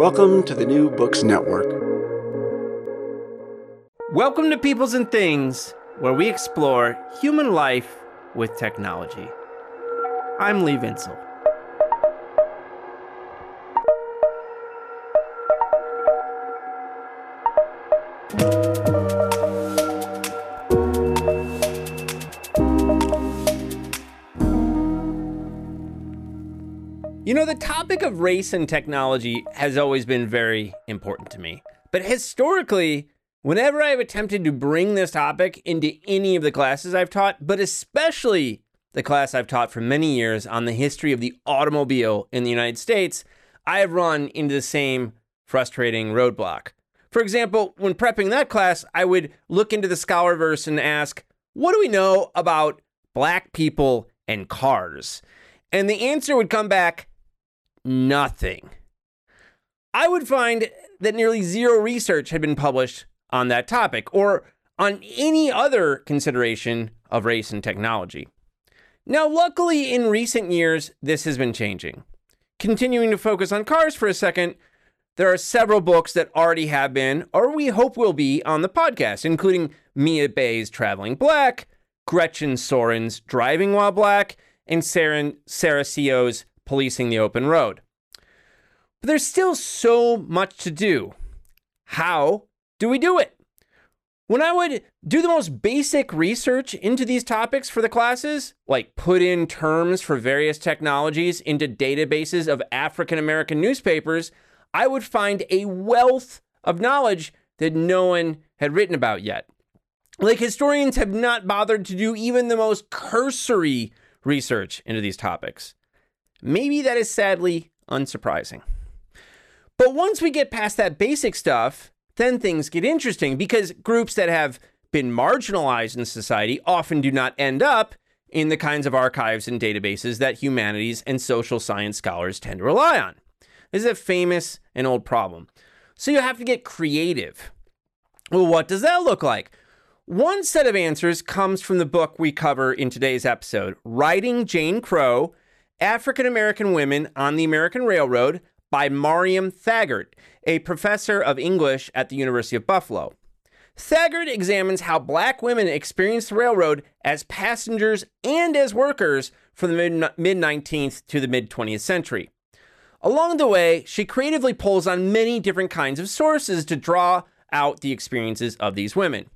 Welcome to the New Books Network. Welcome to Peoples and Things, where we explore human life with technology. I'm Lee Vinsel. You know, the topic of race and technology has always been very important to me. But historically, whenever I have attempted to bring this topic into any of the classes I've taught, but especially the class I've taught for many years on the history of the automobile in the United States, I have run into the same frustrating roadblock. For example, when prepping that class, I would look into the scholarverse and ask, what do we know about black people and cars? And the answer would come back, nothing. I would find that nearly zero research had been published on that topic or on any other consideration of race and technology. Now, luckily, in recent years, this has been changing. Continuing to focus on cars for a second, there are several books that already have been, or we hope will be, on the podcast, including Mia Bay's Traveling Black, Gretchen Sorin's Driving While Black, and Sarah, Sarah Policing the Open Road. But there's still so much to do. How do we do it? When I would do the most basic research into these topics for the classes, like put in terms for various technologies into databases of African American newspapers, I would find a wealth of knowledge that no one had written about yet. Like historians have not bothered to do even the most cursory research into these topics. Maybe that is sadly unsurprising. But once we get past that basic stuff, then things get interesting because groups that have been marginalized in society often do not end up in the kinds of archives and databases that humanities and social science scholars tend to rely on. This is a famous and old problem. So you have to get creative. Well, what does that look like? One set of answers comes from the book we cover in today's episode Riding Jane Crow African American Women on the American Railroad by Miriam Thaggert, a professor of English at the University of Buffalo. Thaggert examines how black women experienced the railroad as passengers and as workers from the mid 19th to the mid 20th century. Along the way, she creatively pulls on many different kinds of sources to draw out the experiences of these women.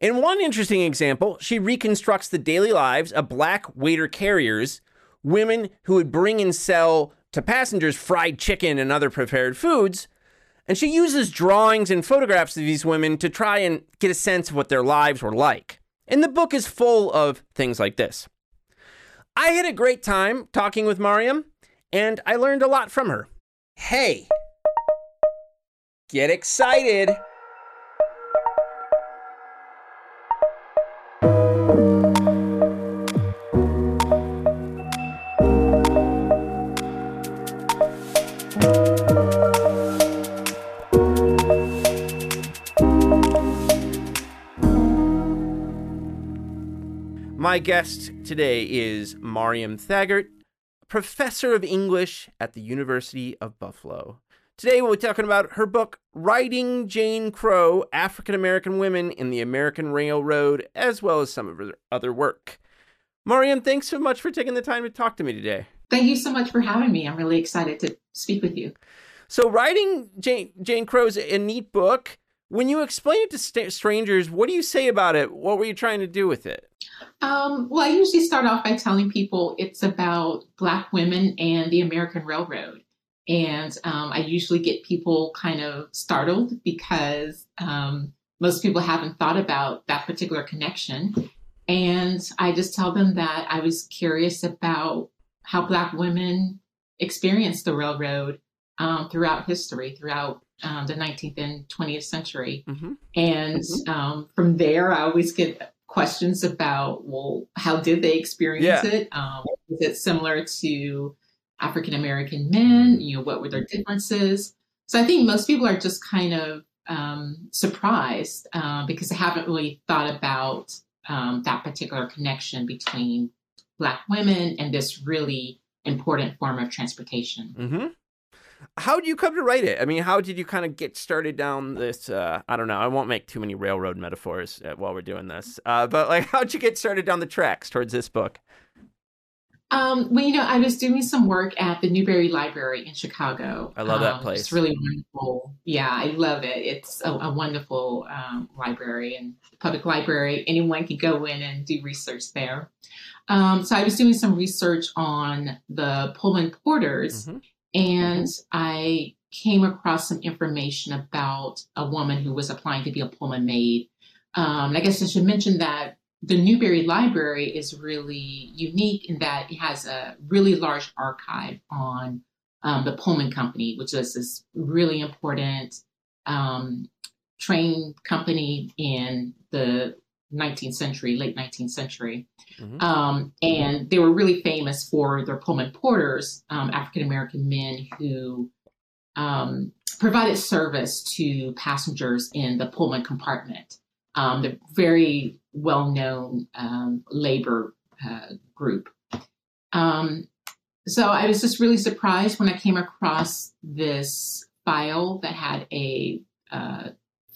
In one interesting example, she reconstructs the daily lives of black waiter carriers, women who would bring and sell to passengers fried chicken and other prepared foods. And she uses drawings and photographs of these women to try and get a sense of what their lives were like. And the book is full of things like this. I had a great time talking with Miriam, and I learned a lot from her. Hey, get excited. My guest today is Miriam Thaggert, professor of English at the University of Buffalo. Today we'll be talking about her book, Riding Jane Crow African American Women in the American Railroad, as well as some of her other work. Miriam, thanks so much for taking the time to talk to me today. Thank you so much for having me. I'm really excited to speak with you. So, Riding Jane, Jane Crow is a neat book. When you explain it to st- strangers, what do you say about it? What were you trying to do with it? Um, well, I usually start off by telling people it's about Black women and the American Railroad. And um, I usually get people kind of startled because um, most people haven't thought about that particular connection. And I just tell them that I was curious about how Black women experienced the railroad um, throughout history, throughout um, the 19th and 20th century. Mm-hmm. And mm-hmm. Um, from there, I always get questions about, well, how did they experience yeah. it? Um, is it similar to African American men? You know, what were their differences? So I think most people are just kind of um, surprised uh, because they haven't really thought about um, that particular connection between Black women and this really important form of transportation. Mm-hmm how did you come to write it? I mean, how did you kind of get started down this? Uh, I don't know. I won't make too many railroad metaphors uh, while we're doing this. Uh, but like, how'd you get started down the tracks towards this book? Um, well, you know, I was doing some work at the Newberry Library in Chicago. I love that um, place. It's really wonderful. Yeah, I love it. It's a, a wonderful um, library and public library. Anyone can go in and do research there. Um, so I was doing some research on the Pullman Porters mm-hmm and I came across some information about a woman who was applying to be a Pullman maid. Um, I guess I should mention that the Newberry Library is really unique in that it has a really large archive on um, the Pullman Company, which is this really important um, train company in the 19th century, late 19th century. Mm-hmm. Um, and they were really famous for their Pullman porters, um, African American men who um, provided service to passengers in the Pullman compartment. Um, they're very well known um, labor uh, group. Um, so I was just really surprised when I came across this file that had a uh,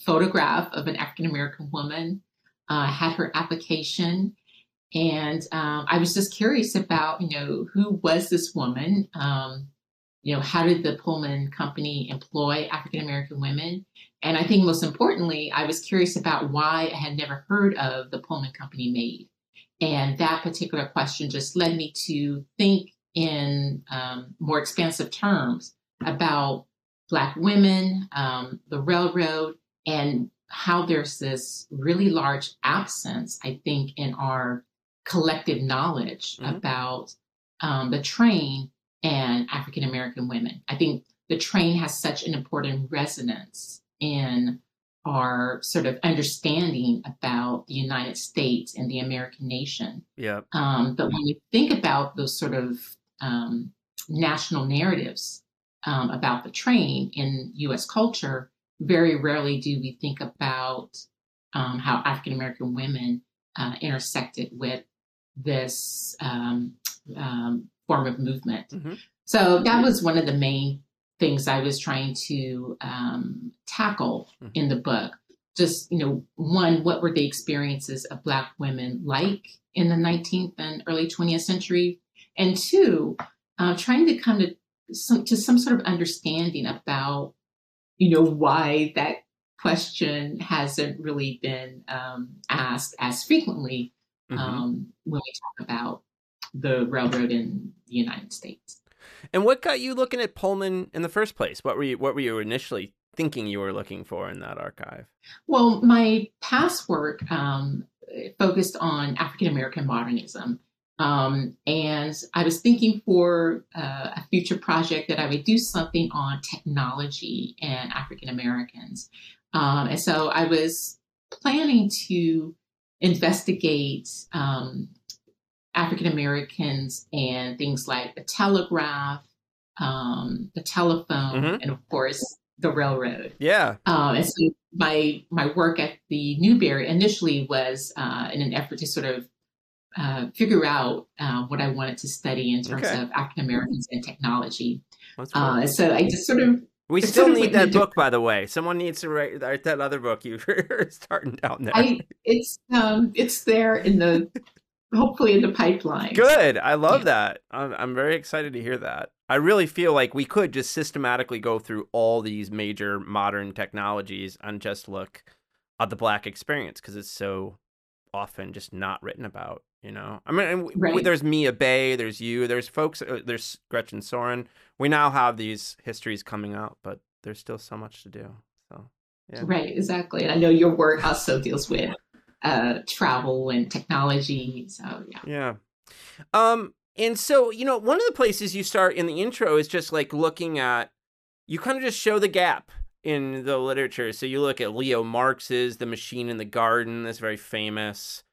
photograph of an African American woman uh, had her application. And um, I was just curious about, you know, who was this woman? Um, you know, how did the Pullman Company employ African American women? And I think most importantly, I was curious about why I had never heard of the Pullman Company maid. And that particular question just led me to think in um, more expansive terms about Black women, um, the railroad, and how there's this really large absence, I think, in our collective knowledge mm-hmm. about um, the train and African American women. I think the train has such an important resonance in our sort of understanding about the United States and the American nation. Yeah. Um, but when you think about those sort of um, national narratives um, about the train in U.S. culture, very rarely do we think about um, how African American women uh, intersected with this um, um, form of movement. Mm-hmm. So that was one of the main things I was trying to um, tackle mm-hmm. in the book. Just, you know, one, what were the experiences of Black women like in the 19th and early 20th century? And two, uh, trying to come to some, to some sort of understanding about you know, why that question hasn't really been um, asked as frequently mm-hmm. um, when we talk about the railroad in the United States. And what got you looking at Pullman in the first place? What were you What were you initially thinking you were looking for in that archive? Well, my past work um, focused on African American modernism, um, and I was thinking for uh, a future project that I would do something on technology and African Americans. Um, and so I was planning to investigate um, African Americans and things like the telegraph, um, the telephone, Mhm. and of course the railroad. Yeah. Um, and so my my work at the Newberry initially was uh, in an effort to sort of uh, figure out uh, what I wanted to study in terms Okay. of African Americans and technology. That's cool. Uh, so I just sort of we still sort of need that the- book, by the way. Someone needs to write, write that other book you're starting down there. I it's um it's there in the hopefully in the pipeline. Good. I love that. I'm, I'm very excited to hear that. I really feel like we could just systematically go through all these major modern technologies and just look at the black experience because it's so often just not written about. You know, I mean, and w- w- Right. there's Mia Bay, there's you, there's folks, uh, there's Gretchen Sorin. We now have these histories coming out, but there's still so much to do. So, yeah. Right, exactly. And I know your work also deals with uh, travel and technology. So yeah. Yeah. Um, and so, you know, one of the places you start in the intro is just like looking at, you kind of just show the gap in the literature. So you look at Leo Marx's The Machine in the Garden, that's very famous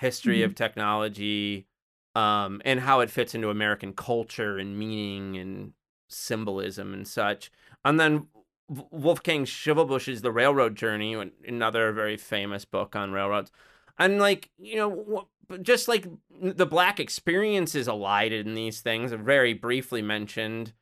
history of technology, um, and how it fits into American culture and meaning and symbolism and such. And then Wolfgang Schivelbusch's The Railroad Journey, another very famous book on railroads. And like, you know, just like the black experience is elided in these things, are very briefly mentioned.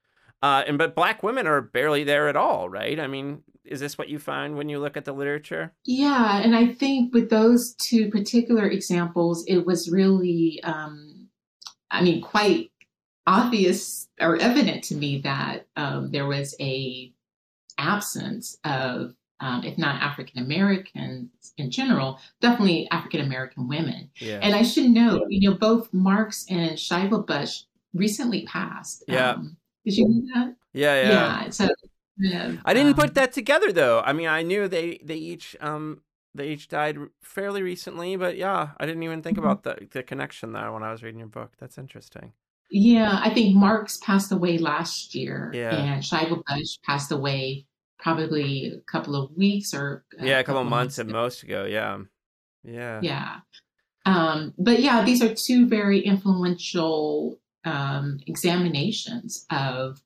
Uh, and but black women are barely there at all, right? I mean, is this what you find when you look at the literature? Yeah, and I think with those two particular examples, it was really, um, I mean, quite obvious or evident to me that um, there was a absence of, um, if not African Americans in general, definitely African American women. Yeah. And I should note, you know, both Marx and Schivelbusch recently passed. Yeah. Um, did you know that? yeah, yeah. So. Of, I didn't um, put that together though. I mean, I knew they they each um they each died fairly recently, but yeah, I didn't even think Mhm. about the the connection there when I was reading your book. That's interesting. Yeah, I think Marx passed away last year, Yeah. and Schivelbusch passed away probably a couple of weeks or yeah, a couple of months at most ago. Yeah, yeah, Yeah, um, but yeah, these are two very influential um, examinations of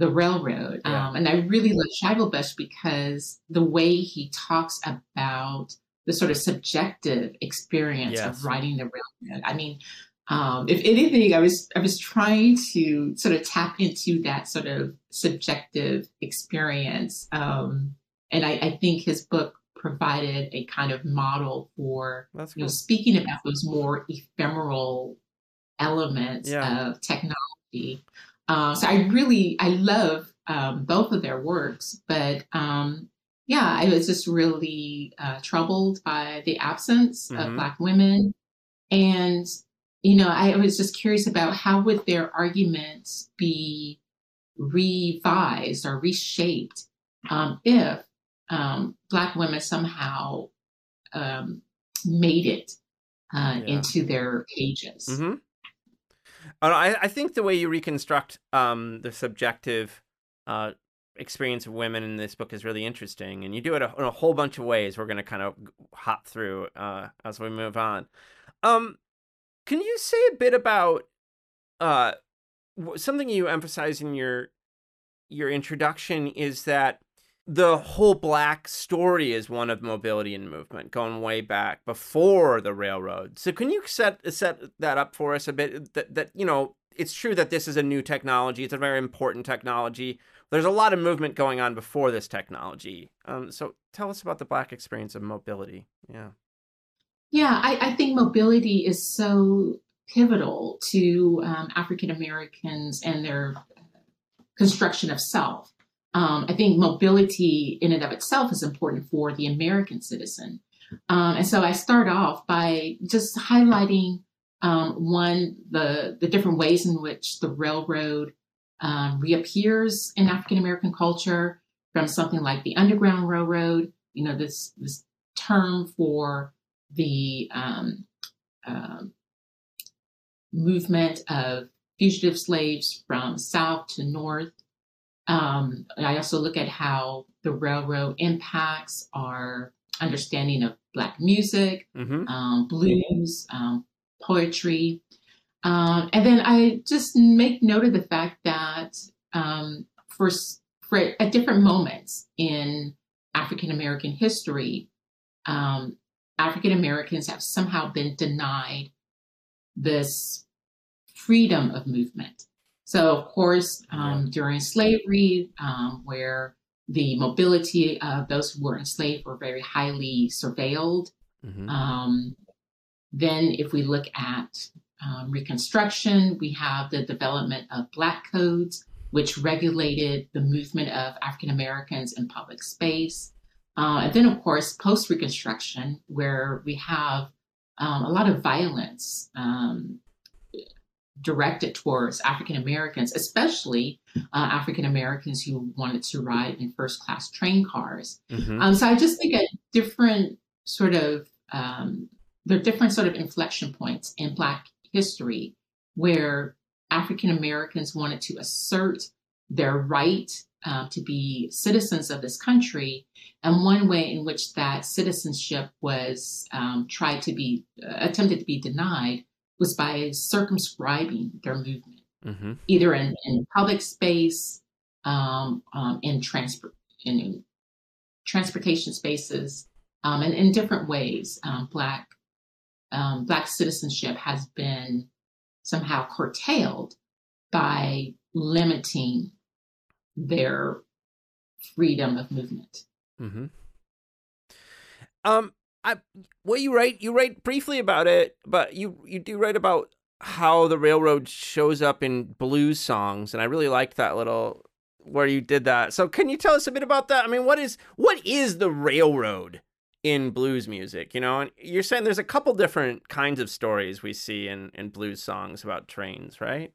the railroad, Yeah. um, and I really love Schivelbusch because the way he talks about the sort of subjective experience Yes. of riding the railroad. I mean, um, if anything, I was I was trying to sort of tap into that sort of subjective experience, um, and I, I think his book provided a kind of model for That's you know speaking about those more ephemeral elements Yeah. of technology. Uh, so I really I love um, both of their works, but um, yeah, I was just really uh, troubled by the absence Mhm. of Black women, and you know I was just curious about how would their arguments be revised or reshaped um, if um, Black women somehow um, made it uh, Yeah. into their pages. Mm-hmm. I, I think the way you reconstruct um, the subjective uh, experience of women in this book is really interesting, and you do it a, in a whole bunch of ways. We're going to kind of hop through uh, as we move on. Um, can you say a bit about uh, something you emphasize in your your introduction? Is that the whole black story is one of mobility and movement going way back before the railroad. So can you set set that up for us a bit that that you know it's true that this is a new technology. It's a very important technology. There's a lot of movement going on before this technology. Um, so tell us about the black experience of mobility. Yeah. Yeah, I, I think mobility is so pivotal to um, African Americans and their construction of self. Um, I think mobility in and of itself is important for the American citizen. Um, and so I start off by just highlighting um, one, the, the different ways in which the railroad um, reappears in African American culture from something like the Underground Railroad, you know, this, this term for the um, movement of fugitive slaves from south to north. Um, I also look at how the railroad impacts our understanding of Black music, Mm-hmm. um, blues, um, poetry. Um, and then I just make note of the fact that um, for for at different moments in African American history, um, African Americans have somehow been denied this freedom of movement. So, of course, um, during slavery, um, where the mobility of those who were enslaved were very highly surveilled. Mm-hmm. Um, then, if we look at um, Reconstruction, we have the development of Black codes, which regulated the movement of African Americans in public space. Uh, and then, of course, post Reconstruction, where we have um, a lot of violence um, directed towards African Americans, especially uh, African Americans who wanted to ride in first class train cars. Mm-hmm. Um, so I just think at different sort of, um, there are different sort of inflection points in Black history where African Americans wanted to assert their right uh, to be citizens of this country. And one way in which that citizenship was um, tried to be, uh, attempted to be denied was by circumscribing their movement, mm-hmm. either in, in, public space, um, um, in, transport, in transportation spaces, um, and in different ways. Um, black um, black citizenship has been somehow curtailed by limiting their freedom of movement. Mm-hmm. Um, I well, you write you write briefly about it, but you you do write about how the railroad shows up in blues songs, and I really liked that little where you did that. So, can you tell us a bit about that? I mean, what is what is the railroad in blues music? You know, and you're saying there's a couple different kinds of stories we see in in blues songs about trains, right?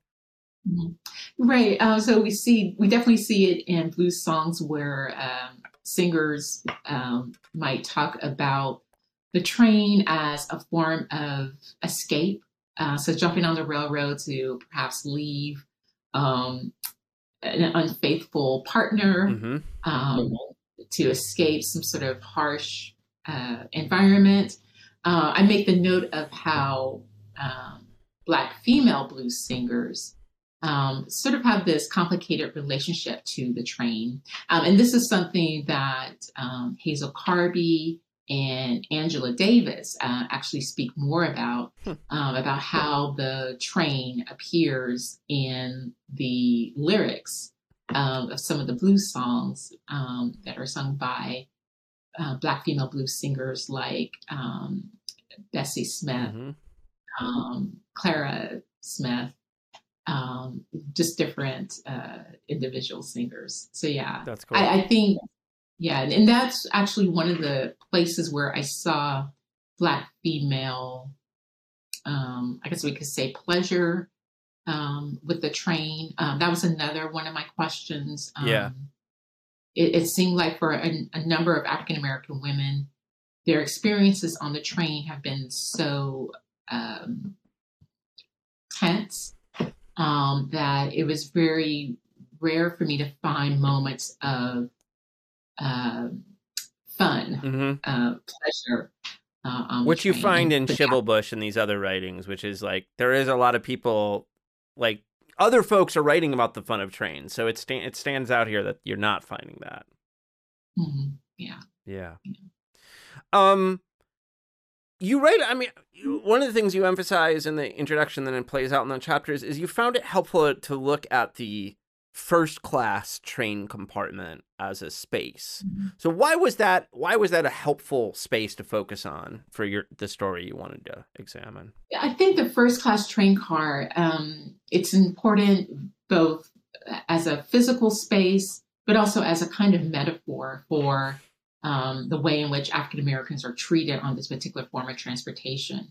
Mm-hmm. Right. Uh, so we see we definitely see it in blues songs where um, singers um, might talk about the train as a form of escape. Uh, so jumping on the railroad to perhaps leave um, an unfaithful partner, mm-hmm. um, to escape some sort of harsh uh, environment. Uh, I make the note of how um, Black female blues singers um, sort of have this complicated relationship to the train. Um, and this is something that um, Hazel Carby and Angela Davis uh, actually speak more about hmm. um, about how the train appears in the lyrics um, of some of the blues songs um, that are sung by uh, Black female blues singers like um, Bessie Smith, mm-hmm. Um, Clara Smith, um, just different uh, individual singers. So yeah, that's cool. I, I think yeah, and that's actually one of the places where I saw Black female, um, I guess we could say pleasure um, with the train. Um, that was another one of my questions. yeah. Um, it, it, seemed like for a, a number of African American women, their experiences on the train have been so um, tense um, that it was very rare for me to find moments of uh, fun, mm-hmm. uh, pleasure. Uh, which you find in Schivelbusch and these other writings, which is like there is a lot of people, like other folks are writing about the fun of trains, so it sta- it stands out here that you're not finding that. Mm-hmm. Yeah. Yeah. Um, you write. I mean, one of the things you emphasize in the introduction, then it plays out in the chapters, is you found it helpful to look at the first class train compartment as a space. Mm-hmm. So why was that why was that a helpful space to focus on for your the story you wanted to examine? I think the first class train car um, it's important both as a physical space but also as a kind of metaphor for um, the way in which African Americans are treated on this particular form of transportation.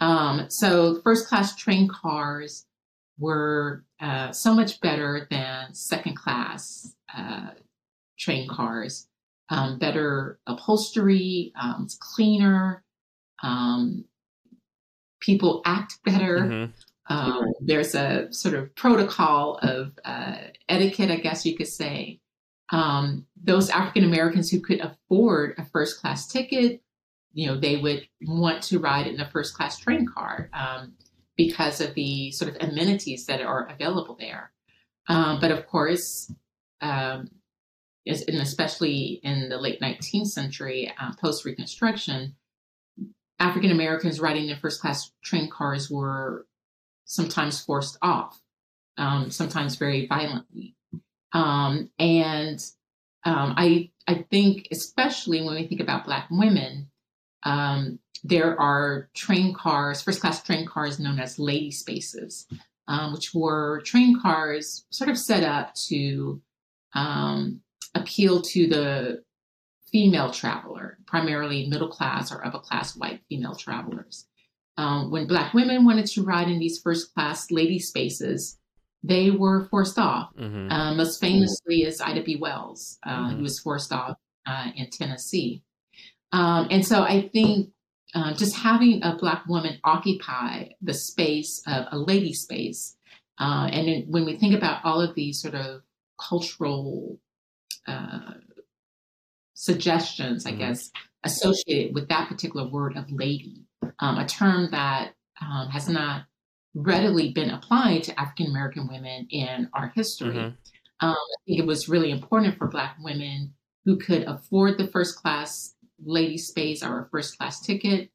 Um, so first class train cars were uh, so much better than second class uh, train cars. Um, better upholstery, um, it's cleaner, um, people act better. Mm-hmm. Um, there's a sort of protocol of uh, etiquette, I guess you could say. Um, those African Americans who could afford a first class ticket, you know, they would want to ride in a first class train car. Because of the sort of amenities that are available there. Um, but of course, um, and especially in the late 19th century, uh, post Reconstruction, African Americans riding in first class train cars were sometimes forced off, um, sometimes very violently. Um, and um, I, I think, especially when we think about Black women, um, there are train cars, first class train cars known as lady spaces, um, which were train cars sort of set up to um, appeal to the female traveler, primarily middle class or upper class white female travelers. Um, when Black women wanted to ride in these first class lady spaces, they were forced off. Mm-hmm. Uh, most famously is Ida B. Wells, uh, mm-hmm. who was forced off uh, in Tennessee. Um, and so I think uh, just having a Black woman occupy the space of a lady space, uh, and then when we think about all of these sort of cultural uh, suggestions, I mm-hmm. guess, associated with that particular word of lady, um, a term that um, has not readily been applied to African American women in our history. Mm-hmm. Um, I think it was really important for Black women who could afford the first class lady space or a first class ticket.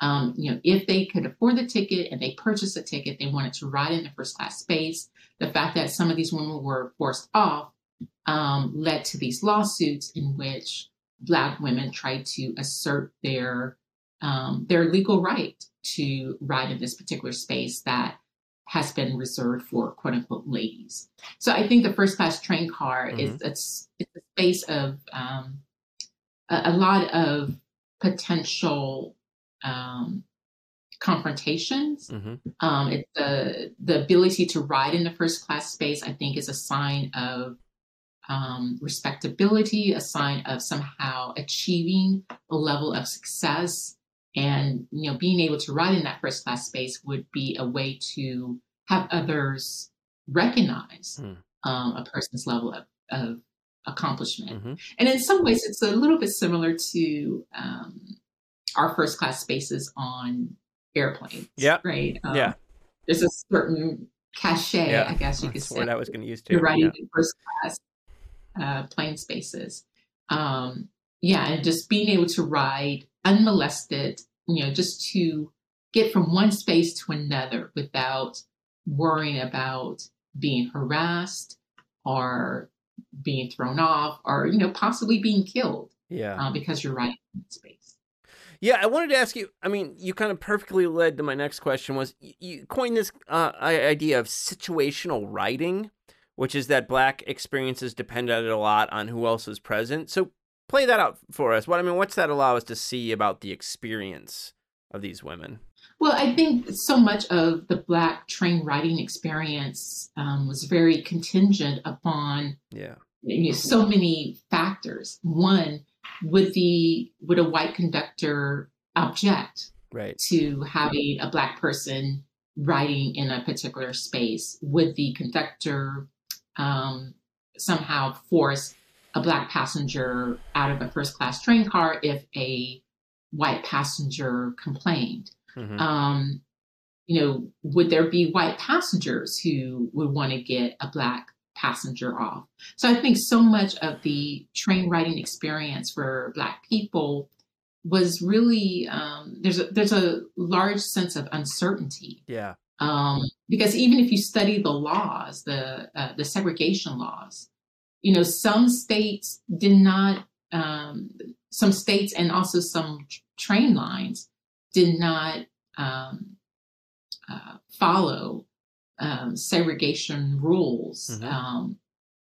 Um, you know, if they could afford the ticket and they purchased a ticket, they wanted to ride in the first class space. The fact that some of these women were forced off um, led to these lawsuits in which Black women tried to assert their um, their legal right to ride in this particular space that has been reserved for quote unquote ladies. So I think the first class train car mm-hmm. is it's, it's a space of um, a, a, lot of potential um, confrontations. Mm-hmm. Um, it, the the ability to ride in the first class space, I think, is a sign of um, respectability, a sign of somehow achieving a level of success. And you know, being able to ride in that first class space would be a way to have others recognize mm. um, a person's level of, of accomplishment. Mm-hmm. And in some ways, it's a little bit similar to um, our first class spaces on airplanes. Yeah. Right. Um, yeah. There's a certain cachet, yeah. I guess you That's could say. What I was going to use too. You're riding yeah. in first class uh, plane spaces. Um, yeah, and just being able to ride unmolested, you know, just to get from one space to another without worrying about being harassed or being thrown off or, you know, possibly being killed. Yeah. Uh, because you're riding in space. Yeah, I wanted to ask you. I mean, you kind of perfectly led to my next question. Was you coined this uh, idea of situational writing, which is that black experiences depend a lot on who else is present. So play that out for us. What I mean, what's that allow us to see about the experience of these women? Well, I think so much of the black train writing experience um, was very contingent upon yeah you know, so many factors. One, would the would a white conductor object right. to having a black person writing in a particular space? Would the conductor um, somehow force a black passenger out of a first class train car if a white passenger complained. Mm-hmm. Um, you know, would there be white passengers who would want to get a black passenger off? So I think so much of the train riding experience for black people was really um, there's a there's a large sense of uncertainty. Yeah. Um, because even if you study the laws, the uh, the segregation laws, you know, some states did not, um, some states and also some train lines did not um, uh, follow um, segregation rules mm-hmm. Um,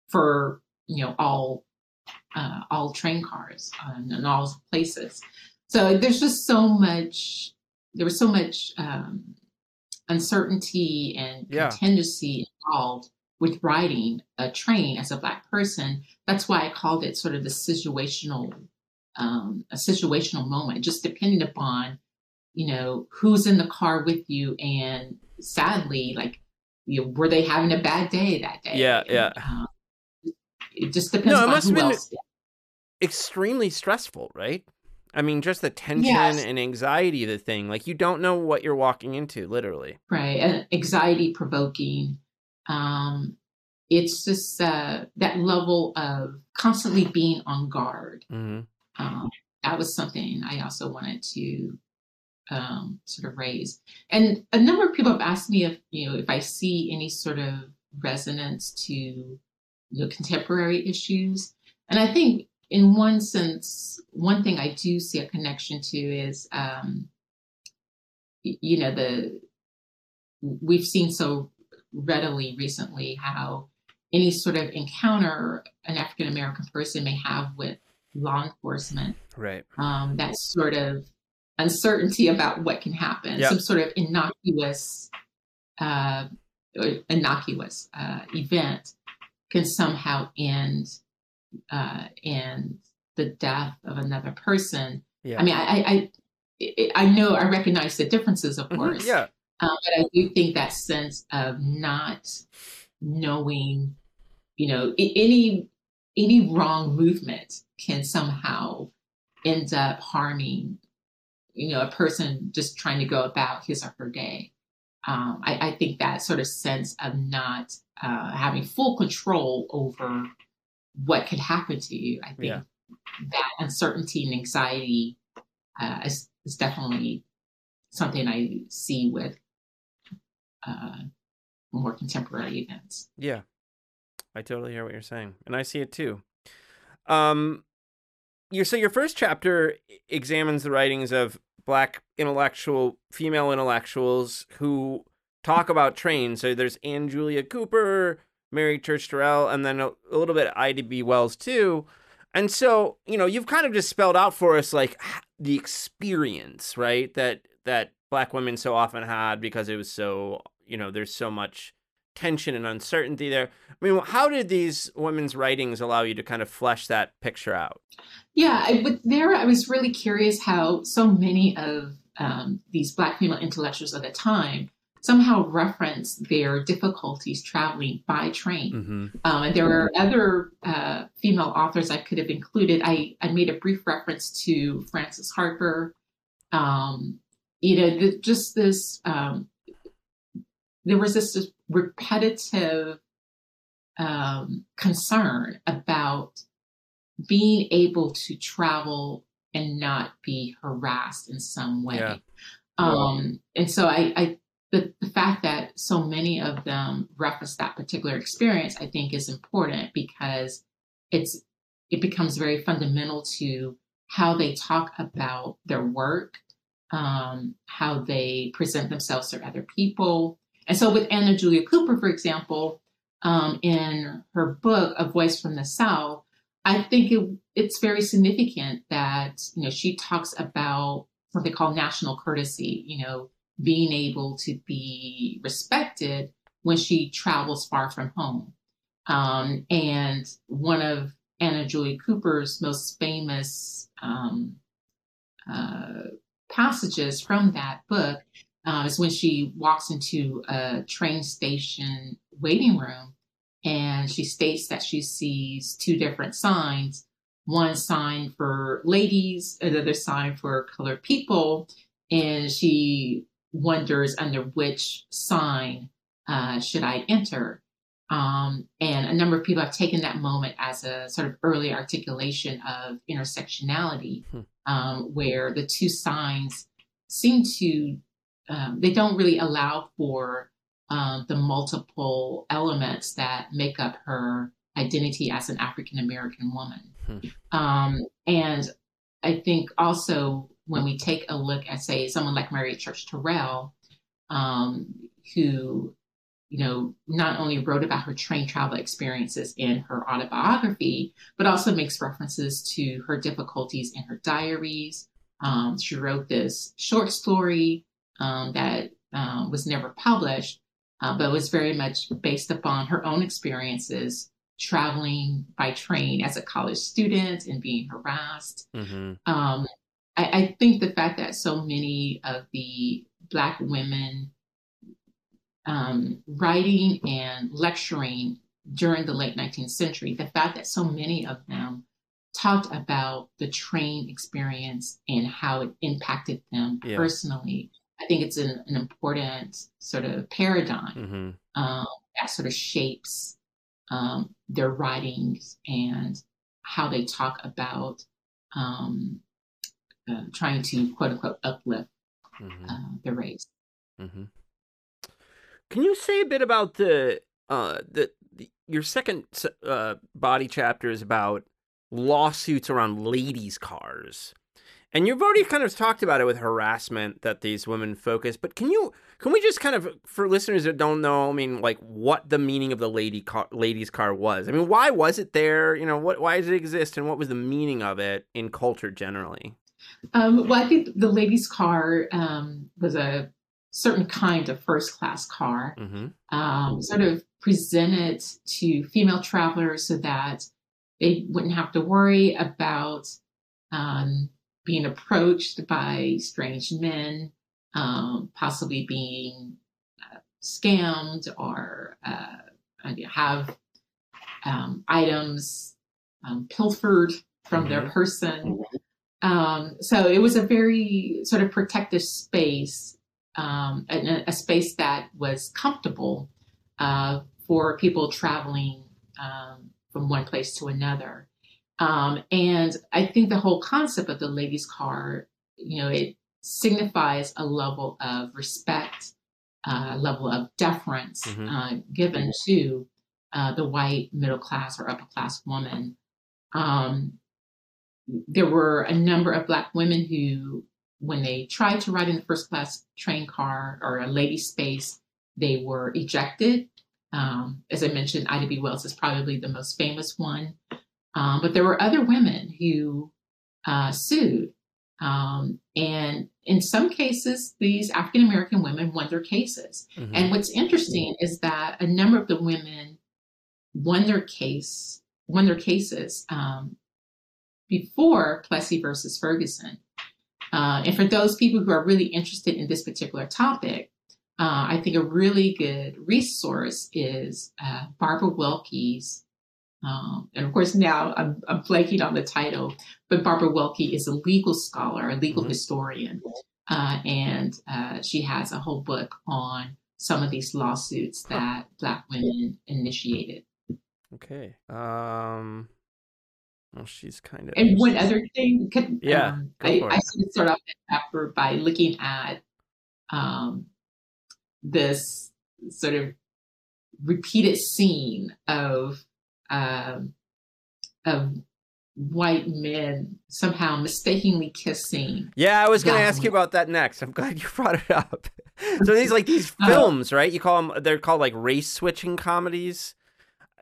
for you know all uh, all train cars and, and all places. So there's just so much. There was so much um, uncertainty and yeah. contingency involved with riding a train as a black person. That's why I called it sort of the situational, um, a situational moment, just depending upon, you know, who's in the car with you, and sadly, like, you know, were they having a bad day that day? Yeah, and, yeah. Um, it just depends. No, it must have been else. extremely stressful, right? I mean, just the tension yes. and anxiety of the thing. Like, you don't know what you're walking into, literally. Right. Anxiety provoking. Um, it's just uh, that level of constantly being on guard. Mm-hmm. Um, that was something I also wanted to um, sort of raise. And a number of people have asked me if you know if I see any sort of resonance to you know, contemporary issues, and I think in one sense, one thing I do see a connection to is um, you know the we've seen so readily recently how any sort of encounter an African American person may have with law enforcement, right? Um, that sort of uncertainty about what can happen, yep. some sort of innocuous, uh, innocuous uh, event can somehow end uh, in the death of another person. Yeah. I mean, I, I, I know I recognize the differences, of mm-hmm. course. Mm-hmm. Yeah. Um, but I do think that sense of not knowing, you know, any any wrong movement can somehow end up harming, you know, a person just trying to go about his or her day. Um, I, I, think that sort of sense of not uh, having full control over what could happen to you, I think yeah. that uncertainty and anxiety uh, is, is definitely something I see with uh, more contemporary events. Yeah, I totally hear what you're saying, and I see it too. Um, you so your first chapter examines the writings of black intellectual female intellectuals who talk about trains. So there's Anna Julia Cooper, Mary Church Terrell, and then a, a little bit Ida B. Wells too. And so, you know, you've kind of just spelled out for us like the experience, right? That that black women so often had because it was so, you know, there's so much tension and uncertainty there. I mean, how did these women's writings allow you to kind of flesh that picture out? Yeah, I, but there I was really curious how so many of um, these Black female intellectuals at the time somehow reference their difficulties traveling by train. Mm-hmm. Um, and there are other uh, female authors I could have included. I, I made a brief reference to Frances Harper. Um, you know, the, just this, um, there was this, repetitive um, concern about being able to travel and not be harassed in some way. Yeah. Um, and so I, I the, the fact that so many of them reference that particular experience, I think is important because it's it becomes very fundamental to how they talk about their work, um, how they present themselves to other people, and so with Anna Julia Cooper, for example, um, in her book, A Voice from the South, I think it, it's very significant that, you know, she talks about what they call national courtesy, you know, being able to be respected when she travels far from home. Um, and one of Anna Julia Cooper's most famous um, uh, passages from that book uh, is when she walks into a train station waiting room and she states that she sees two different signs one sign for ladies, another sign for colored people. And she wonders under which sign uh, should I enter. Um, and a number of people have taken that moment as a sort of early articulation of intersectionality, hmm. um, where the two signs seem to um, they don't really allow for um, the multiple elements that make up her identity as an African American woman. Hmm. Um, and I think also when we take a look at, say, someone like Mary Church Terrell, um, who, you know, not only wrote about her train travel experiences in her autobiography, but also makes references to her difficulties in her diaries. Um, she wrote this short story um, that um, was never published, uh, but was very much based upon her own experiences traveling by train as a college student and being harassed. Mm-hmm. Um, I, I, think the fact that so many of the Black women um, writing and lecturing during the late 19th century, the fact that so many of them talked about the train experience and how it impacted them yeah. personally I think it's an, an important sort of paradigm mm-hmm. um, that sort of shapes um, their writings and how they talk about um, uh, trying to quote unquote uplift mm-hmm. uh, the race. Mm-hmm. Can you say a bit about the uh, the, the your second uh, body chapter is about lawsuits around ladies' cars. And you've already kind of talked about it with harassment that these women focus, but can you can we just kind of for listeners that don't know, I mean, like what the meaning of the lady car, ladies car was? I mean, why was it there? You know, what why does it exist, and what was the meaning of it in culture generally? Um, well, I think the ladies' car um, was a certain kind of first class car, mm-hmm. um, sort of presented to female travelers so that they wouldn't have to worry about um, being approached by strange men, um, possibly being uh, scammed or uh, have um, items um, pilfered from mm-hmm. their person. Um, so it was a very sort of protective space, um, a, a, space that was comfortable uh, for people traveling um, from one place to another. Um, and I think the whole concept of the ladies' car, you know, it signifies a level of respect, a uh, level of deference mm-hmm. uh, given to uh, the white middle class or upper class woman. Um, there were a number of Black women who, when they tried to ride in the first class train car or a lady space, they were ejected um, as I mentioned, Ida B. Wells is probably the most famous one. Um, but there were other women who uh, sued. Um, and in some cases, these African American women won their cases. Mm-hmm. And what's interesting is that a number of the women won their case, won their cases um, before Plessy versus Ferguson. Uh, and for those people who are really interested in this particular topic, uh, I think a really good resource is uh, Barbara Welke's, um, and of course now I'm, I'm, blanking on the title, but Barbara Welke is a legal scholar, a legal mm-hmm. historian, uh, and uh, she has a whole book on some of these lawsuits that Black women initiated. Okay. Um, well, she's kind of. And one other thing, could, yeah, um, I, I start off after by looking at um, this sort of repeated scene of um, of white men somehow mistakenly kissing. Yeah, I was going to ask you about that next. I'm glad you brought it up. so these like these uh, films, right? You call them they're called like race switching comedies.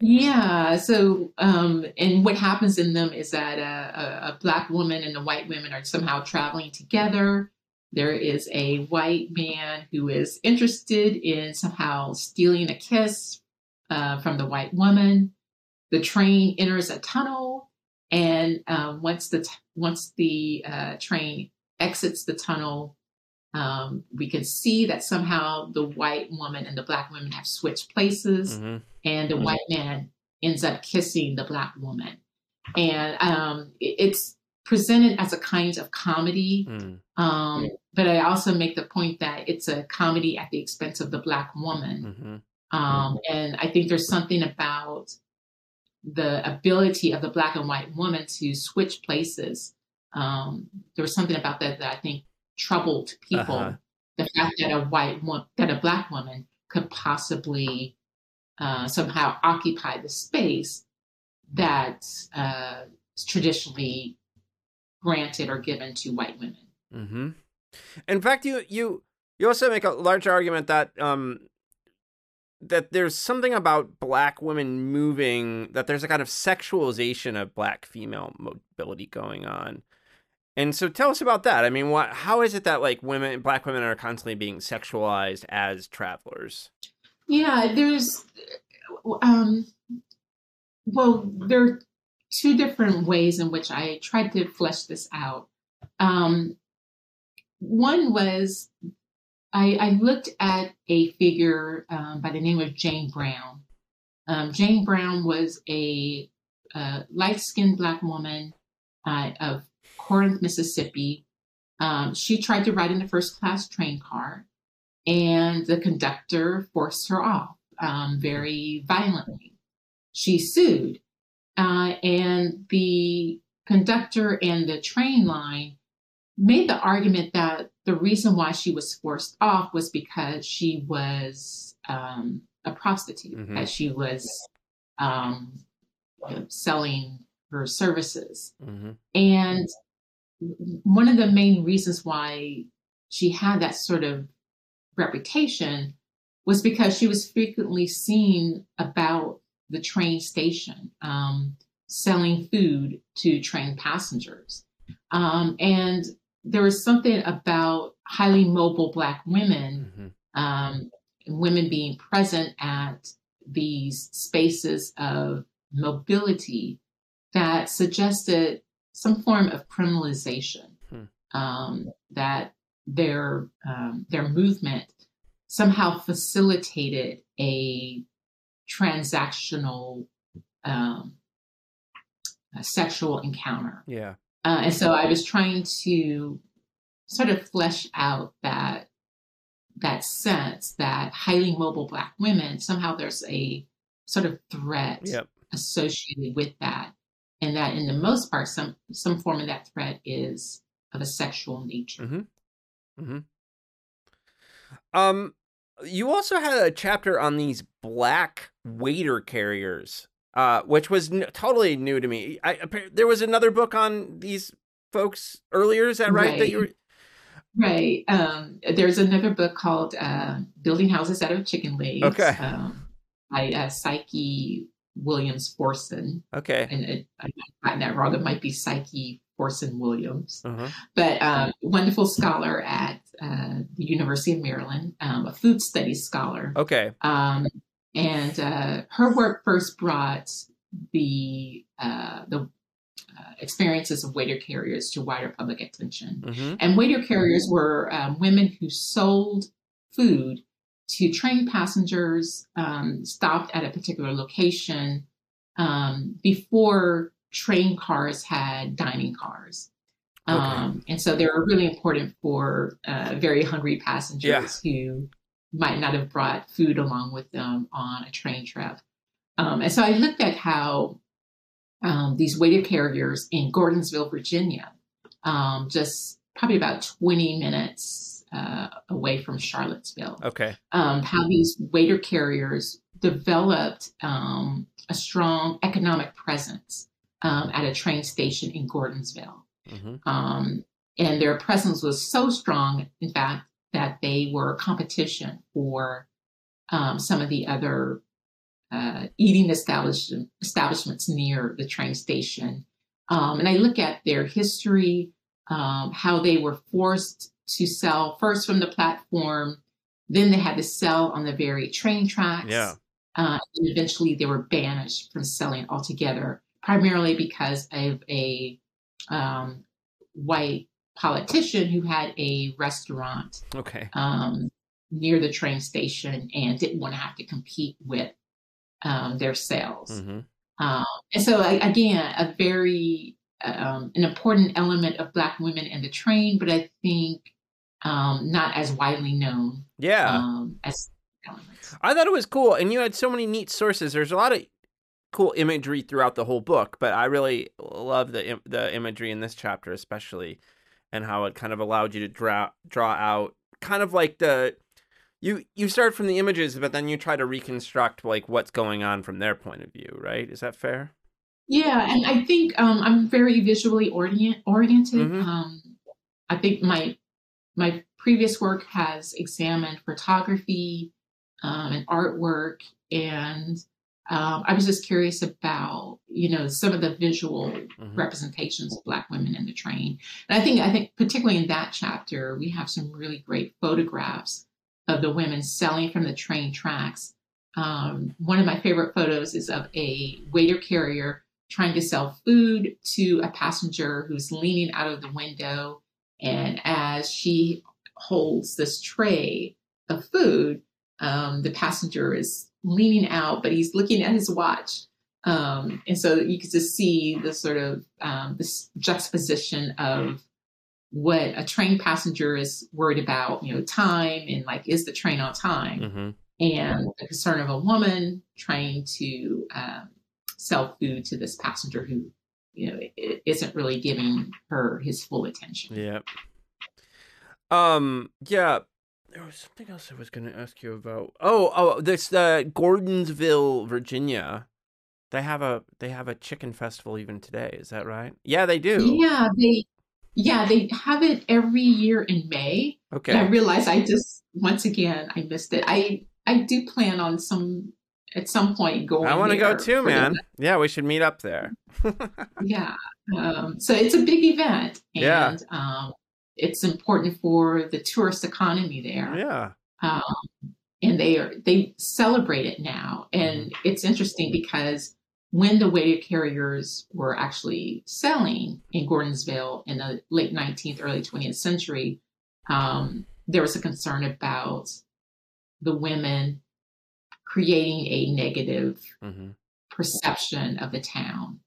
Yeah. So, um, and what happens in them is that a, a, a black woman and a white woman are somehow traveling together. There is a white man who is interested in somehow stealing a kiss uh, from the white woman. The train enters a tunnel, and um, once the t- once the uh, train exits the tunnel, um, we can see that somehow the white woman and the black woman have switched places, mm-hmm. and the mm-hmm. white man ends up kissing the black woman, and um, it, it's presented as a kind of comedy. Mm. Um, but I also make the point that it's a comedy at the expense of the Black woman. Mm-hmm. Um, and I think there's something about the ability of the Black and white woman to switch places. Um, there was something about that that I think troubled people. Uh-huh. The fact that a white woman, that a Black woman could possibly uh, somehow occupy the space that uh, traditionally granted or given to white women. Mm-hmm. In fact, you you you also make a large argument that um that there's something about black women moving that there's a kind of sexualization of black female mobility going on. And so tell us about that. I mean, what how is it that like women black women are constantly being sexualized as travelers? Yeah, there's um well, there are two different ways in which I tried to flesh this out. Um, one was I, I, looked at a figure um, by the name of Jane Brown. Um, Jane Brown was a, a light skinned Black woman uh, of Corinth, Mississippi. Um, she tried to ride in the first class train car, and the conductor forced her off um, very violently. she sued. Uh, and the conductor and the train line made the argument that the reason why she was forced off was because she was um, a prostitute, mm-hmm. that she was um, selling her services. Mm-hmm. And one of the main reasons why she had that sort of reputation was because she was frequently seen about the train station um, selling food to train passengers. Um, and there was something about highly mobile Black women, mm-hmm. um, women being present at these spaces of mobility that suggested some form of criminalization, hmm. um, that their um, their movement somehow facilitated a transactional um, a sexual encounter. Yeah. Uh, and so I was trying to sort of flesh out that that sense that highly mobile black women somehow there's a sort of threat yep. associated with that and that in the most part some some form of that threat is of a sexual nature mm-hmm. Mm-hmm. um you also had a chapter on these black waiter carriers uh, which was n- totally new to me. I, there was another book on these folks earlier. Is that right? right. That you were... Right. Um, there's another book called uh, "Building Houses Out of Chicken Legs." Okay. Um, by uh, Psyche Williams Forson. Okay. And it, I got that wrong. It might be Psyche Forson Williams, uh-huh. but um, wonderful scholar at uh, the University of Maryland, um, a food studies scholar. Okay. Um, and uh, her work first brought the uh, the uh, experiences of waiter carriers to wider public attention. Mm-hmm. And waiter carriers were um, women who sold food to train passengers um, stopped at a particular location um, before train cars had dining cars. Okay. Um, and so they were really important for uh, very hungry passengers yeah. who might not have brought food along with them on a train trip. Um, and so I looked at how um, these waiter carriers in Gordonsville, Virginia, um, just probably about 20 minutes uh, away from Charlottesville. Okay. Um, how these waiter carriers developed um, a strong economic presence um, at a train station in Gordonsville. Mm-hmm. and their presence was so strong, in fact, that they were competition for um, some of the other uh, eating establishment, establishments near the train station. Um, and I look at their history, um, how they were forced to sell first from the platform, then they had to sell on the very train tracks. Yeah. Uh, and eventually they were banished from selling altogether, primarily because of a um, white politician who had a restaurant okay. um, near the train station and didn't want to have to compete with um, their sales. Mm-hmm. Um, and so, again, a very um, an important element of Black women in the train, but I think um, not as widely known. Yeah. Um, as elements. I thought it was cool, and you had so many neat sources. There's a lot of cool imagery throughout the whole book, but I really love the the imagery in this chapter, especially and how it kind of allowed you to draw draw out kind of like the you you start from the images but then you try to reconstruct like what's going on from their point of view right? Is that fair? Yeah and i think um, i'm very visually orient, oriented. Mm-hmm. um, i think my my previous work has examined photography um, and artwork and um, I was just curious about, you know, some of the visual mm-hmm. representations of Black women in the train. And I think, I think particularly in that chapter, we have some really great photographs of the women selling from the train tracks. Um, one of my favorite photos is of a waiter carrier trying to sell food to a passenger who's leaning out of the window. And as she holds this tray of food, um, the passenger is leaning out, but he's looking at his watch. Um, and so you can just see the sort of um, this juxtaposition of what a train passenger is worried about, you know, time and like, is the train on time? Mm-hmm. And the concern of a woman trying to um, sell food to this passenger who, you know, isn't really giving her his full attention. Yeah. Um. Yeah. There was something else I was going to ask you about. Oh, oh, this uh, Gordonsville, Virginia. They have a they have a chicken festival even today. Is that right? Yeah, they do. Yeah, they yeah they have it every year in May. Okay. And I realize I just once again I missed it. I I do plan on some at some point going. I want to go too, man. The, yeah, we should meet up there. yeah. Um, so it's a big event, and yeah. um, it's important for the tourist economy there. Yeah. Um, and they are they celebrate it now, and mm-hmm. it's interesting because when the waiter carriers were actually selling in Gordonsville in the late 19th, early 20th century, um, there was a concern about the women creating a negative mm-hmm. perception of the town.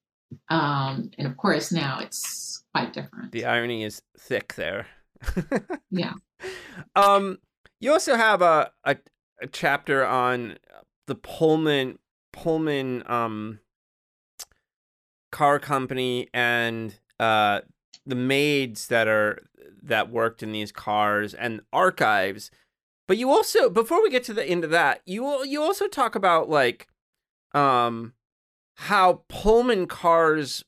Um, and of course, now it's quite different. The irony is thick there. yeah. Um, you also have a, a, a chapter on the Pullman Pullman um car company and uh the maids that are that worked in these cars and archives. But you also before we get to the end of that, you you also talk about like um how Pullman cars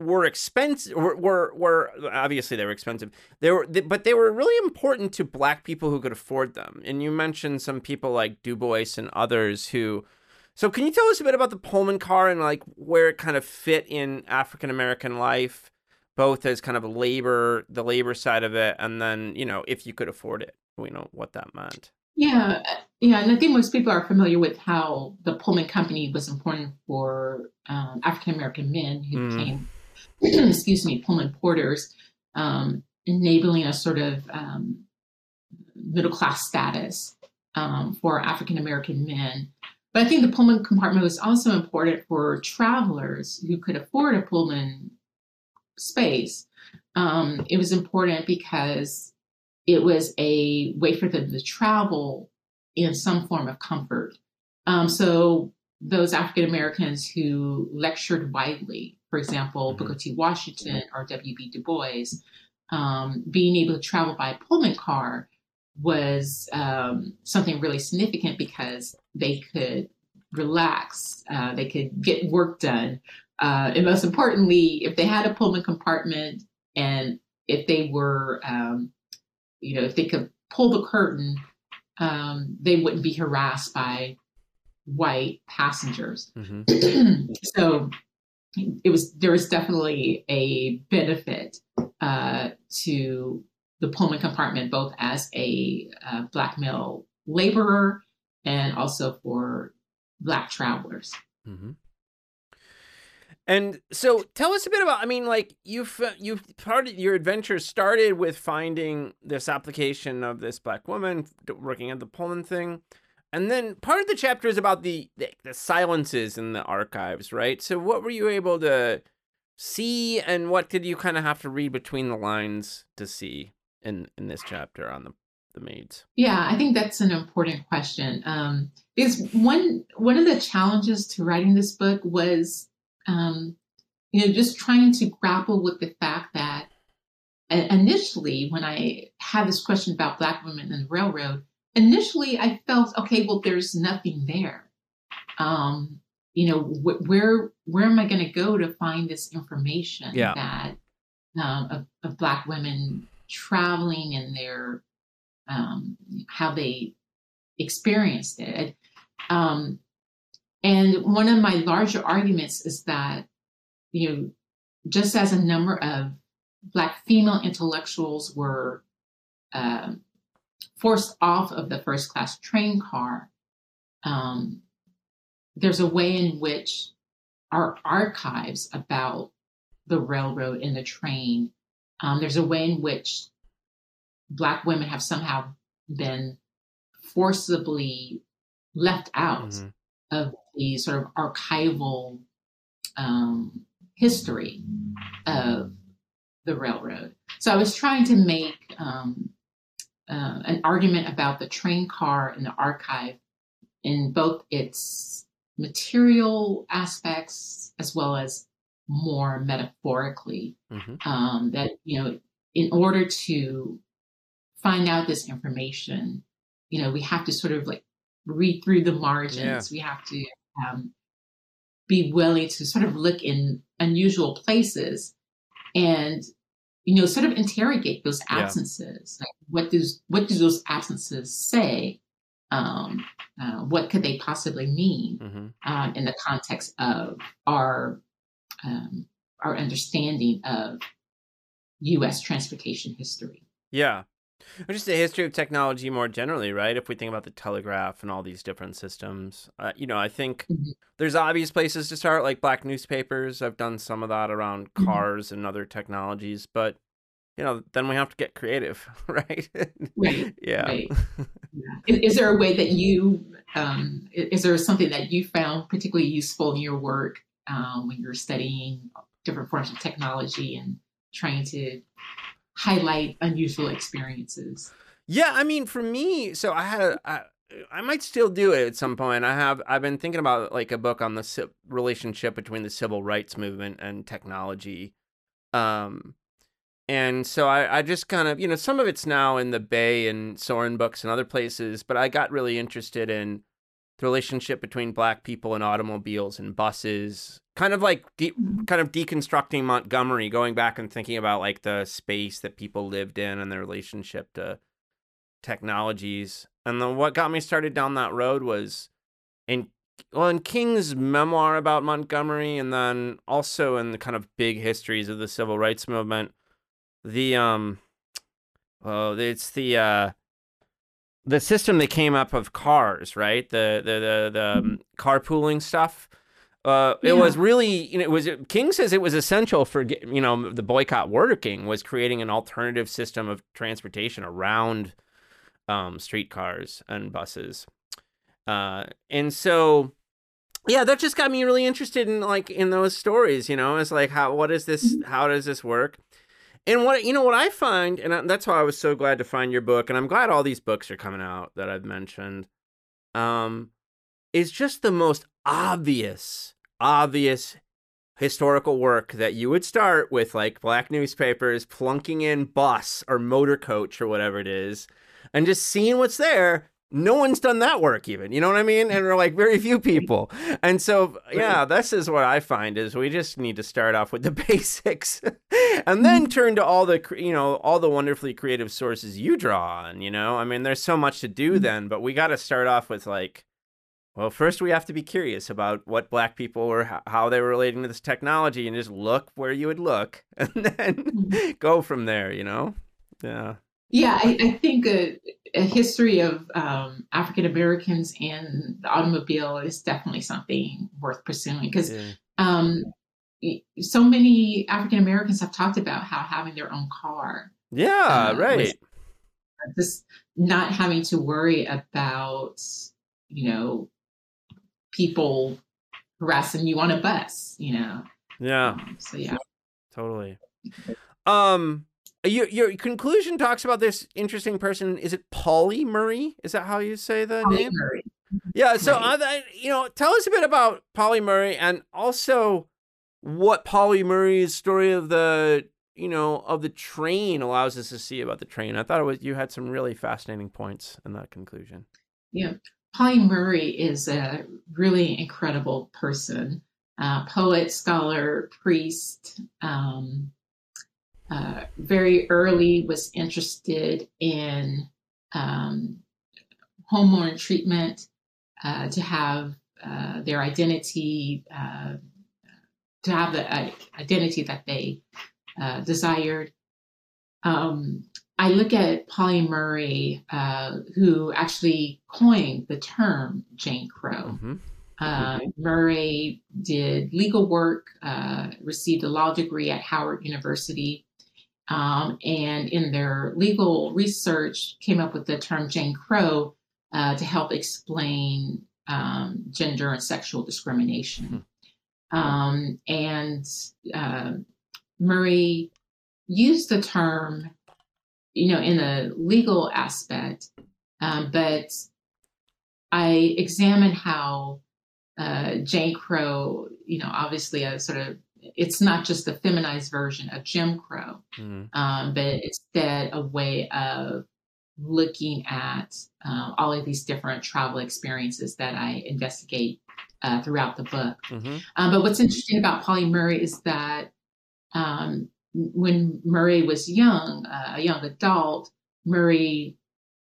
were expensive were, were, were obviously they were expensive. They were they, but they were really important to black people who could afford them. And you mentioned some people like du bois and others who so can you tell us a bit about the pullman car and like where it kind of fit in african american life both as kind of labor the labor side of it and then you know if you could afford it you know what that meant? Yeah, yeah, and I think most people are familiar with how the Pullman Company was important for um, African American men who mm. became, excuse me, Pullman porters, um, enabling a sort of um, middle class status um, for African American men. But I think the Pullman compartment was also important for travelers who could afford a Pullman space. Um, it was important because it was a way for them to travel in some form of comfort. Um, so those African Americans who lectured widely, for example, mm-hmm. Booker T. Washington or W.E.B. Du Bois, um, being able to travel by Pullman car was um, something really significant because they could relax, uh, they could get work done. Uh, and most importantly, if they had a Pullman compartment and if they were um, you know, if they could pull the curtain, um, they wouldn't be harassed by white passengers. Mm-hmm. so it was there was definitely a benefit uh, to the Pullman compartment, both as a uh, black male laborer and also for black travelers. Mm-hmm. And so tell us a bit about I mean like you've you've part of your adventure started with finding this application of this black woman working at the Pullman thing. And then part of the chapter is about the, the, the silences in the archives, right? So what were you able to see and what did you kind of have to read between the lines to see in in this chapter on the the maids? Yeah, I think that's an important question. Um, because one one of the challenges to writing this book was um, you know, just trying to grapple with the fact that initially, when I had this question about Black women in the railroad, initially I felt, okay, well, there's nothing there. Um, you know, wh- where where am I going to go to find this information yeah. that um, of, of, Black women traveling and their um, how they experienced it? Um, and one of my larger arguments is that, you know, just as a number of Black female intellectuals were um, forced off of the first class train car, um, there's a way in which our archives about the railroad and the train, um, there's a way in which Black women have somehow been forcibly left out mm-hmm. Of the sort of archival um, history of the railroad. So I was trying to make um, uh, an argument about the train car and the archive in both its material aspects as well as more metaphorically. hmm Um, that, you know, in order to find out this information, you know, we have to sort of like read through the margins. We have to um, be willing to sort of look in unusual places and you know sort of interrogate those Yeah. absences like what does what do those absences say um, uh, what could they possibly mean hmm um, in the context of our um, our understanding of U.S. transportation history. Yeah. Or just the history of technology more generally, right? If we think about the telegraph and all these different systems, uh, you know, I think Mhm. there's obvious places to start, like black newspapers. I've done some of that around Mhm. cars and other technologies, but you know, then we have to get creative, right? Right, yeah. right. Yeah. Is, is there a way that you um, is there something that you found particularly useful in your work um, when you're studying different forms of technology and trying to highlight unusual experiences? Yeah, I mean, for me, so I had a, I, I might still do it at some point. I have, I've been thinking about like a book on the ci- relationship between the civil rights movement and technology. Um, and so I, I just kind of, you know, some of it's now in the Bay and Sorin books and other places, but I got really interested in the relationship between black people and automobiles and buses, kind of like de- kind of deconstructing Montgomery, going back and thinking about like the space that people lived in and their relationship to technologies. And then what got me started down that road was in well in King's memoir about Montgomery and then also in the kind of big histories of the civil rights movement. The um oh it's the uh the system that came up of cars, right? The the the, the um, carpooling stuff. Uh, it Yeah. was really, you know, it was King says it was essential for you know the boycott working was creating an alternative system of transportation around um, streetcars and buses. Uh, and so, yeah, that just got me really interested in like in those stories. You know, it's like how what is this? How does this work? And what you know, what I find, and that's why I was so glad to find your book, and I'm glad all these books are coming out that I've mentioned. Um, is just the most obvious, obvious historical work that you would start with like black newspapers plunking in bus or motor coach or whatever it is and just seeing what's there no one's done that work even you know what i mean? And we're like very few people. And so yeah this is what i find is we just need to start off with the basics and then mm-hmm. turn to all the you know all the wonderfully creative sources you draw on you know? I mean there's so much to do mm-hmm. then but we got to start off with like well, first we have to be curious about what black people were, how they were relating to this technology, and just look where you would look, and then mm-hmm. go from there. You know? Yeah. Yeah, I, I think a, a history of um, African Americans and the automobile is definitely something worth pursuing because Yeah. um, so many African Americans have talked about how having their own car, Yeah. Uh, right. Just not having to worry about, you know, people harassing you on a bus, you know. Yeah. Um, so yeah, Totally. Um. Your your conclusion talks about this interesting person. Is it Pauli Murray? Is that how you say the Pauli name? Murray. Yeah. So, Right. uh, I- you know, tell us a bit about Pauli Murray and also what Pauli Murray's story of the, you know, of the train allows us to see about the train. I thought it was you had some really fascinating points in that conclusion. Yeah, Pauli Murray is a really incredible person, uh, poet, scholar, priest. Um, uh, very early was interested in um, hormone treatment uh, to have uh, their identity, uh, to have the uh, identity that they uh, desired. Um, I look at Pauli Murray, uh, who actually coined the term Jane Crow. hmm Uh, Murray did legal work, uh, received a law degree at Howard University, um, and in their legal research came up with the term Jane Crow uh, to help explain um, gender and sexual discrimination. Um, and uh, Murray used the term, you know, in a legal aspect, um, but I examine how uh, Jane Crow, you know, obviously a sort of it's not just the feminized version of Jim Crow, mm-hmm. um, but instead a way of looking at uh, all of these different travel experiences that I investigate uh, throughout the book. Mm-hmm. Um, but what's interesting about Pauli Murray is that um, when Murray was young, uh, a young adult, Murray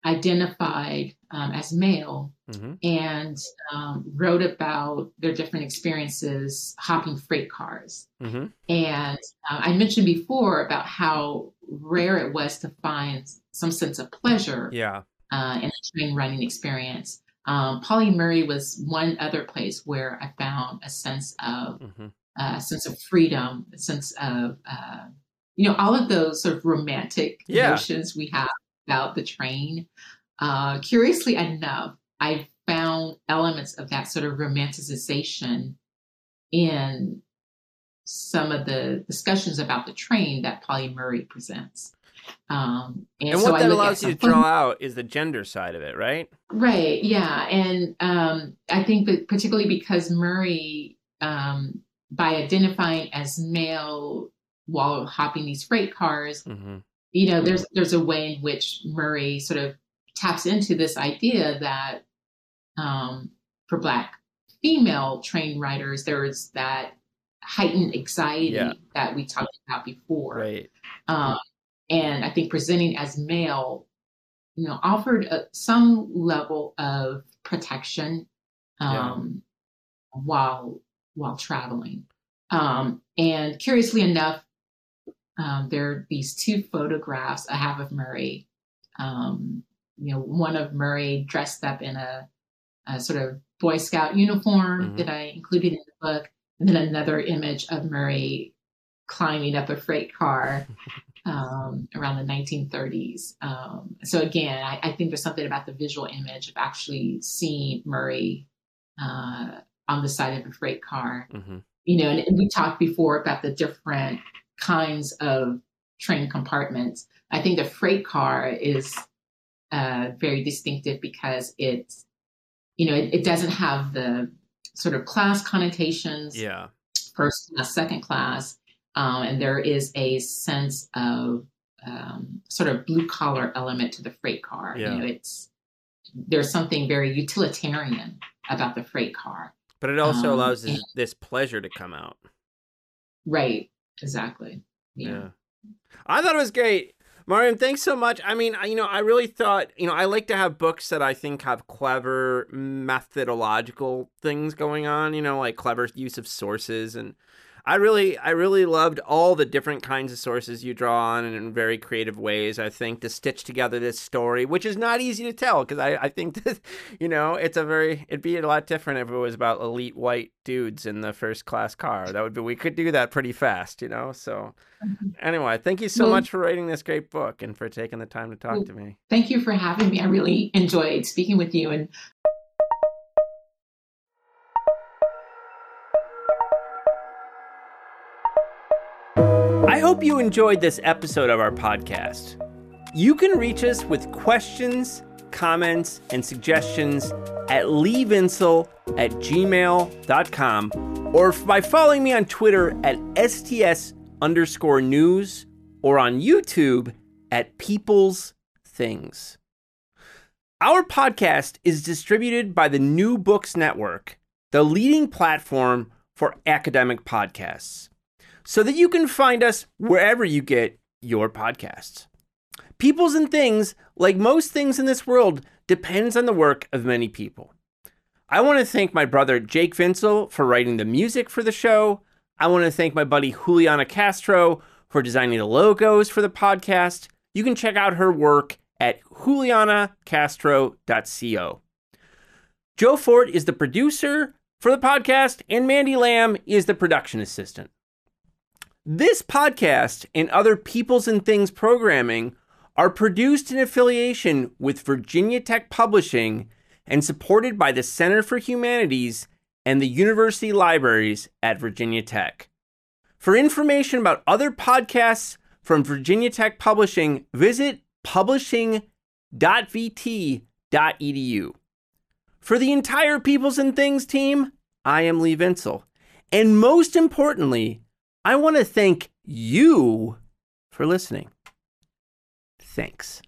identified um, as male mm-hmm. and um, wrote about their different experiences hopping freight cars. Mm-hmm. And uh, I mentioned before about how rare it was to find some sense of pleasure yeah. uh, in a train running experience. Um, Pauli Murray was one other place where I found a sense of mm-hmm. uh, a sense of freedom, a sense of uh, you know all of those sort of romantic yeah. emotions we have about the train. Uh, curiously enough, I found elements of that sort of romanticization in some of the discussions about the train that Pauli Murray presents. Um, and, and, what so that allows you to draw out is the gender side of it, right? Right. Yeah, and um, I think that particularly because Murray, um, by identifying as male while hopping these freight cars, mm-hmm. you know, there's there's a way in which Murray sort of taps into this idea that um, for Black female train riders, there is that heightened anxiety yeah. that we talked about before. Right. Um, and I think presenting as male, you know, offered a, some level of protection um, yeah. while while traveling. Um, and curiously enough, um, there are these two photographs I have of Murray. Um, you know, one of Murray dressed up in a, a sort of Boy Scout uniform mm-hmm. that I included in the book, and then another image of Murray climbing up a freight car um, around the 1930s. Um, so again, I, I, think there's something about the visual image of actually seeing Murray uh, on the side of a freight car. Mm-hmm. You know, and, and we talked before about the different kinds of train compartments. I think the freight car is uh, very distinctive because it's, you know, it, it, doesn't have the sort of class connotations. Yeah. First class, second class. Um, and there is a sense of um, sort of blue collar element to the freight car. Yeah. You know, it's there's something very utilitarian about the freight car. But it also um, allows and, this pleasure to come out. Right. Exactly. Yeah. yeah. I thought it was great. Miriam, thanks so much. I mean, you know, I really thought, you know, I like to have books that I think have clever methodological things going on, you know, like clever use of sources and I really, I really loved all the different kinds of sources you draw on in very creative ways. I think to stitch together this story, which is not easy to tell, because I, I think that, you know, it's a very, it'd be a lot different if it was about elite white dudes in the first class car. That would be, we could do that pretty fast, you know. So, mm-hmm. anyway, thank you so well, much for writing this great book and for taking the time to talk well, to me. Thank you for having me. I really enjoyed speaking with you and hope you enjoyed this episode of our podcast. You can reach us with questions, comments, and suggestions at leevinsel at gmail.com or by following me on Twitter at STS underscore news or on YouTube at People's Things. Our podcast is distributed by the New Books Network, the leading platform for academic podcasts so that you can find us wherever you get your podcasts. Peoples and things, like most things in this world, depends on the work of many people. I want to thank my brother Jake Vinsel for writing the music for the show. I want to thank my buddy Juliana Castro for designing the logos for the podcast. You can check out her work at julianacastro.co. Joe Fort is the producer for the podcast, and Mandy Lamb is the production assistant. This podcast and other Peoples and Things programming are produced in affiliation with Virginia Tech Publishing and supported by the Center for Humanities and the University Libraries at Virginia Tech. For information about other podcasts from Virginia Tech Publishing, visit publishing.vt.edu. For the entire Peoples and Things team, I am Lee Vinsel. And most importantly, I want to thank you for listening. Thanks.